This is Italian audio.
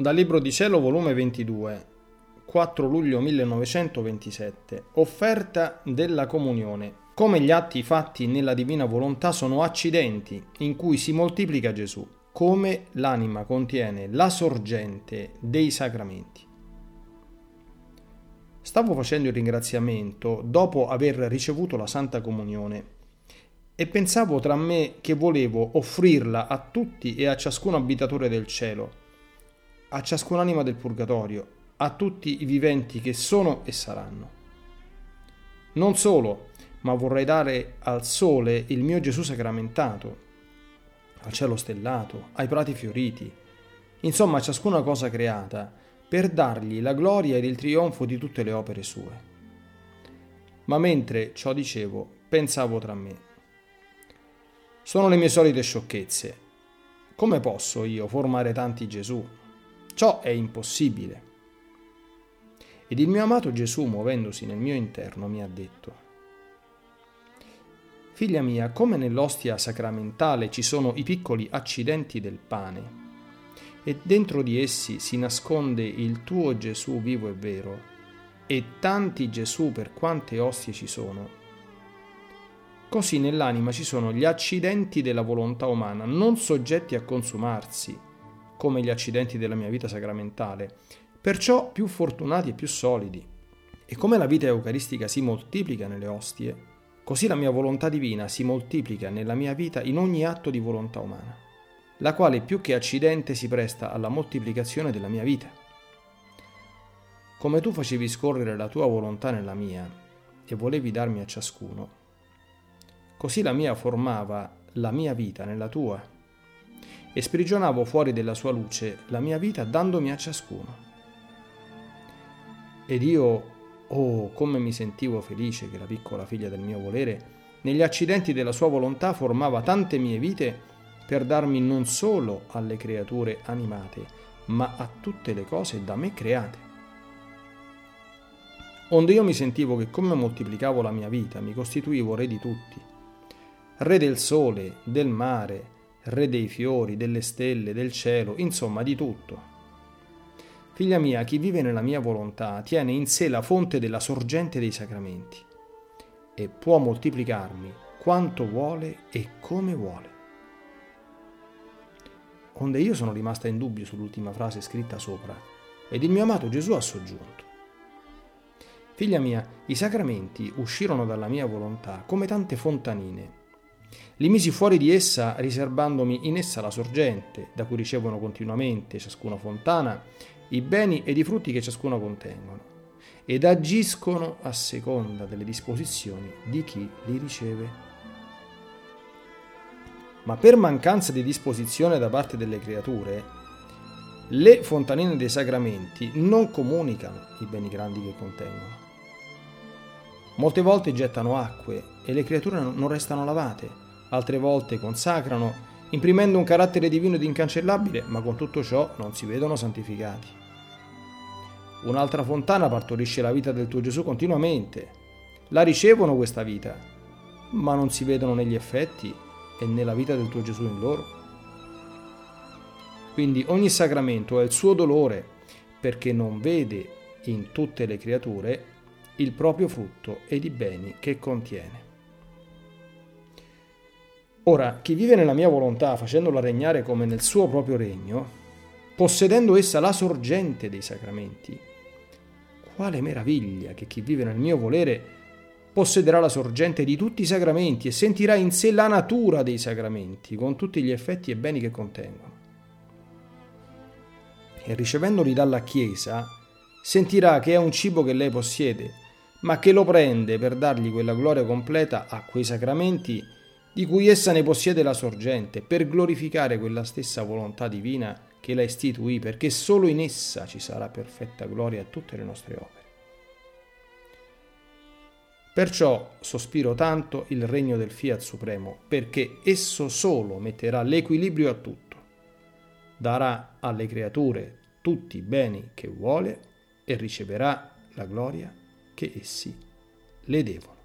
Dal Libro di Cielo, volume 22, 4 luglio 1927. Offerta della comunione. Come gli atti fatti nella divina volontà sono accidenti in cui si moltiplica Gesù, come l'anima contiene la sorgente dei sacramenti. Stavo facendo il ringraziamento dopo aver ricevuto la Santa Comunione e pensavo tra me che volevo offrirla a tutti e a ciascun abitatore del cielo a ciascun'anima del purgatorio, a tutti i viventi che sono e saranno. Non solo, ma vorrei dare al sole il mio Gesù sacramentato, al cielo stellato, ai prati fioriti, insomma a ciascuna cosa creata, per dargli la gloria ed il trionfo di tutte le opere sue. Ma mentre ciò dicevo, pensavo tra me. Sono le mie solite sciocchezze. Come posso io formare tanti Gesù Ciò è impossibile. Ed il mio amato Gesù, muovendosi nel mio interno, mi ha detto, Figlia mia, come nell'ostia sacramentale ci sono i piccoli accidenti del pane, e dentro di essi si nasconde il tuo Gesù vivo e vero, e tanti Gesù per quante ostie ci sono, così nell'anima ci sono gli accidenti della volontà umana, non soggetti a consumarsi, come gli accidenti della mia vita sacramentale, perciò più fortunati e più solidi. E come la vita eucaristica si moltiplica nelle ostie, così la mia volontà divina si moltiplica nella mia vita in ogni atto di volontà umana, la quale più che accidente si presta alla moltiplicazione della mia vita. Come tu facevi scorrere la tua volontà nella mia e volevi darmi a ciascuno, così la mia formava la mia vita nella tua e sprigionavo fuori della sua luce la mia vita dandomi a ciascuno. Ed io, oh, come mi sentivo felice che la piccola figlia del mio volere, negli accidenti della sua volontà, formava tante mie vite per darmi non solo alle creature animate, ma a tutte le cose da me create. Onde io mi sentivo che come moltiplicavo la mia vita, mi costituivo re di tutti, re del sole, del mare, re dei fiori, delle stelle, del cielo, insomma di tutto. Figlia mia, chi vive nella mia volontà tiene in sé la fonte della sorgente dei sacramenti e può moltiplicarmi quanto vuole e come vuole. Onde io sono rimasta in dubbio sull'ultima frase scritta sopra ed il mio amato Gesù ha soggiunto. Figlia mia, i sacramenti uscirono dalla mia volontà come tante fontanine li misi fuori di essa riservandomi in essa la sorgente, da cui ricevono continuamente ciascuna fontana i beni ed i frutti che ciascuna contengono, ed agiscono a seconda delle disposizioni di chi li riceve. Ma per mancanza di disposizione da parte delle creature, le fontanine dei sacramenti non comunicano i beni grandi che contengono. Molte volte gettano acque e le creature non restano lavate altre volte consacrano, imprimendo un carattere divino ed incancellabile, ma con tutto ciò non si vedono santificati. Un'altra fontana partorisce la vita del tuo Gesù continuamente. La ricevono questa vita, ma non si vedono negli effetti e nella vita del tuo Gesù in loro. Quindi ogni sacramento ha il suo dolore perché non vede in tutte le creature il proprio frutto ed i beni che contiene. Ora, chi vive nella mia volontà facendola regnare come nel suo proprio regno, possedendo essa la sorgente dei sacramenti, quale meraviglia che chi vive nel mio volere possederà la sorgente di tutti i sacramenti e sentirà in sé la natura dei sacramenti, con tutti gli effetti e beni che contengono. E ricevendoli dalla Chiesa, sentirà che è un cibo che lei possiede, ma che lo prende per dargli quella gloria completa a quei sacramenti di cui essa ne possiede la sorgente, per glorificare quella stessa volontà divina che la istituì, perché solo in essa ci sarà perfetta gloria a tutte le nostre opere. Perciò sospiro tanto il regno del Fiat Supremo, perché esso solo metterà l'equilibrio a tutto, darà alle creature tutti i beni che vuole e riceverà la gloria che essi le devono.